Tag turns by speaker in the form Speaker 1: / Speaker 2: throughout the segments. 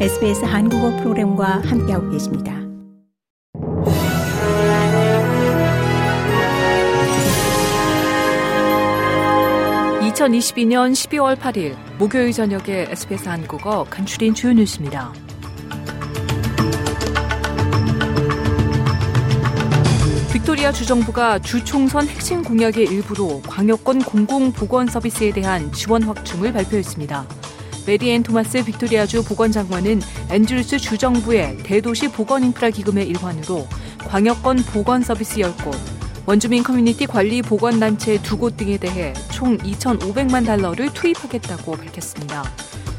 Speaker 1: SBS 한국어 프로그램과 함께하고 계십니다.
Speaker 2: (2022년 12월 8일) 목요일 저녁에 SBS 한국어 간추린 주요 뉴스입니다. 빅토리아 주정부가 주총선 핵심 공약의 일부로 광역권 공공보건 서비스에 대한 지원 확충을 발표했습니다. 메리앤 토마스 빅토리아주 보건장관은 앤드루스 주정부의 대도시 보건 인프라 기금의 일환으로 광역권 보건 서비스 10곳, 원주민 커뮤니티 관리 보건 단체 2곳 등에 대해 총 2,500만 달러를 투입하겠다고 밝혔습니다.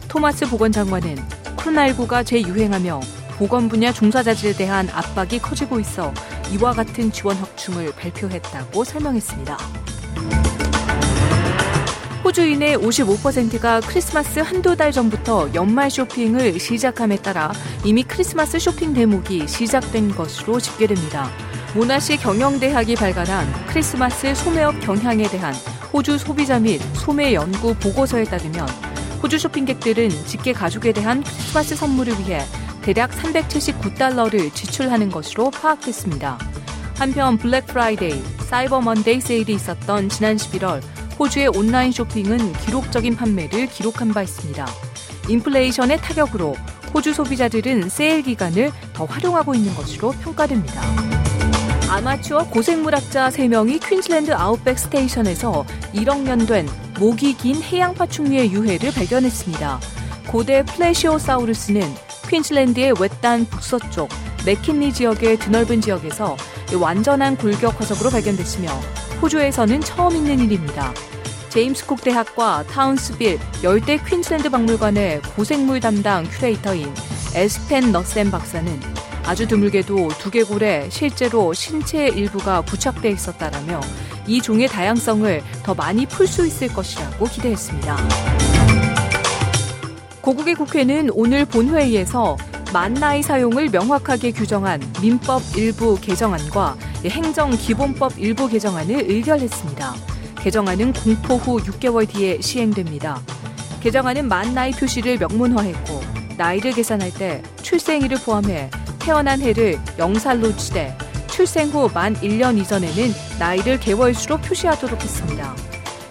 Speaker 2: 토마스 보건장관은 코로나19가 재유행하며 보건 분야 종사자들에 대한 압박이 커지고 있어 이와 같은 지원 확충을 발표했다고 설명했습니다. 호주인의 55%가 크리스마스 한두 달 전부터 연말 쇼핑을 시작함에 따라 이미 크리스마스 쇼핑 대목이 시작된 것으로 집계됩니다. 모나시 경영대학이 발간한 크리스마스 소매업 경향에 대한 호주 소비자 및 소매 연구 보고서에 따르면 호주 쇼핑객들은 직계 가족에 대한 크리스마스 선물을 위해 대략 379달러를 지출하는 것으로 파악됐습니다. 한편 블랙 프라이데이, 사이버 먼데이 세일이 있었던 지난 11월 호주의 온라인 쇼핑은 기록적인 판매를 기록한 바 있습니다. 인플레이션의 타격으로 호주 소비자들은 세일 기간을 더 활용하고 있는 것으로 평가됩니다. 아마추어 고생물학자 3명이 퀸즐랜드 아웃백 스테이션에서 1억 년 된 목이 긴 해양 파충류의 유해를 발견했습니다. 고대 플레시오사우루스는 퀸즐랜드의 외딴 북서쪽 맥킨리 지역의 드넓은 지역에서 완전한 골격 화석으로 발견됐으며 호주에서는 처음 있는 일입니다. 제임스 콕 대학과 타운스빌 열대 퀸즐랜드 박물관의 고생물 담당 큐레이터인 에스펜 너센 박사는 아주 드물게도 두개골에 실제로 신체의 일부가 부착돼 있었다라며 이 종의 다양성을 더 많이 풀 수 있을 것이라고 기대했습니다. 고국의 국회는 오늘 본회의에서 만 나이 사용을 명확하게 규정한 민법 일부 개정안과 행정기본법 일부 개정안을 의결했습니다. 개정안은 공포 후 6개월 뒤에 시행됩니다. 개정안은 만 나이 표시를 명문화했고 나이를 계산할 때 출생일을 포함해 태어난 해를 영살로 치되 출생 후 만 1년 이전에는 나이를 개월수로 표시하도록 했습니다.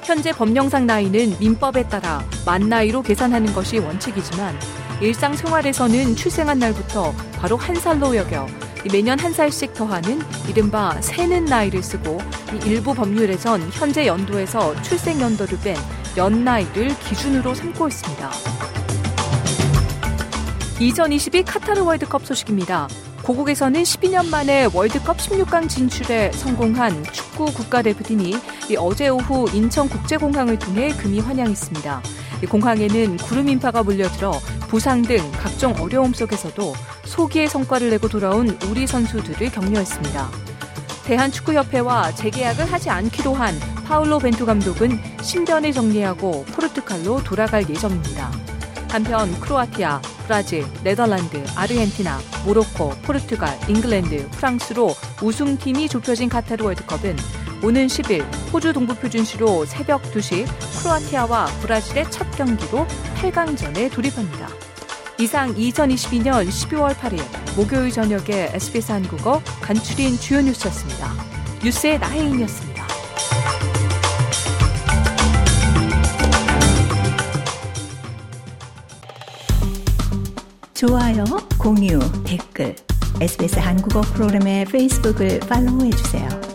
Speaker 2: 현재 법령상 나이는 민법에 따라 만 나이로 계산하는 것이 원칙이지만 일상생활에서는 출생한 날부터 바로 한 살로 여겨 매년 한 살씩 더하는 이른바 새는 나이를 쓰고 일부 법률에선 현재 연도에서 출생 연도를 뺀 연나이를 기준으로 삼고 있습니다. 2022 카타르 월드컵 소식입니다. 고국에서는 12년 만에 월드컵 16강 진출에 성공한 축구 국가대표팀이 어제 오후 인천국제공항을 통해 금이 환영했습니다. 공항에는 구름 인파가 몰려들어 부상 등 각종 어려움 속에서도 소기의 성과를 내고 돌아온 우리 선수들을 격려했습니다. 대한축구협회와 재계약을 하지 않기로 한 파울로 벤투 감독은 신변을 정리하고 포르투갈로 돌아갈 예정입니다. 한편 크로아티아, 브라질, 네덜란드, 아르헨티나, 모로코, 포르투갈, 잉글랜드, 프랑스로 우승팀이 좁혀진 카타르 월드컵은 오는 10일 호주 동부 표준시로 새벽 2시 크로아티아와 브라질의 첫 경기로 8강전에 돌입합니다. 이상 2022년 12월 8일 목요일 저녁에 SBS 한국어 간추린 주요 뉴스였습니다. 뉴스의 나혜인이었습니다.
Speaker 1: 좋아요, 공유, 댓글, SBS 한국어 프로그램의 페이스북을 팔로우해주세요.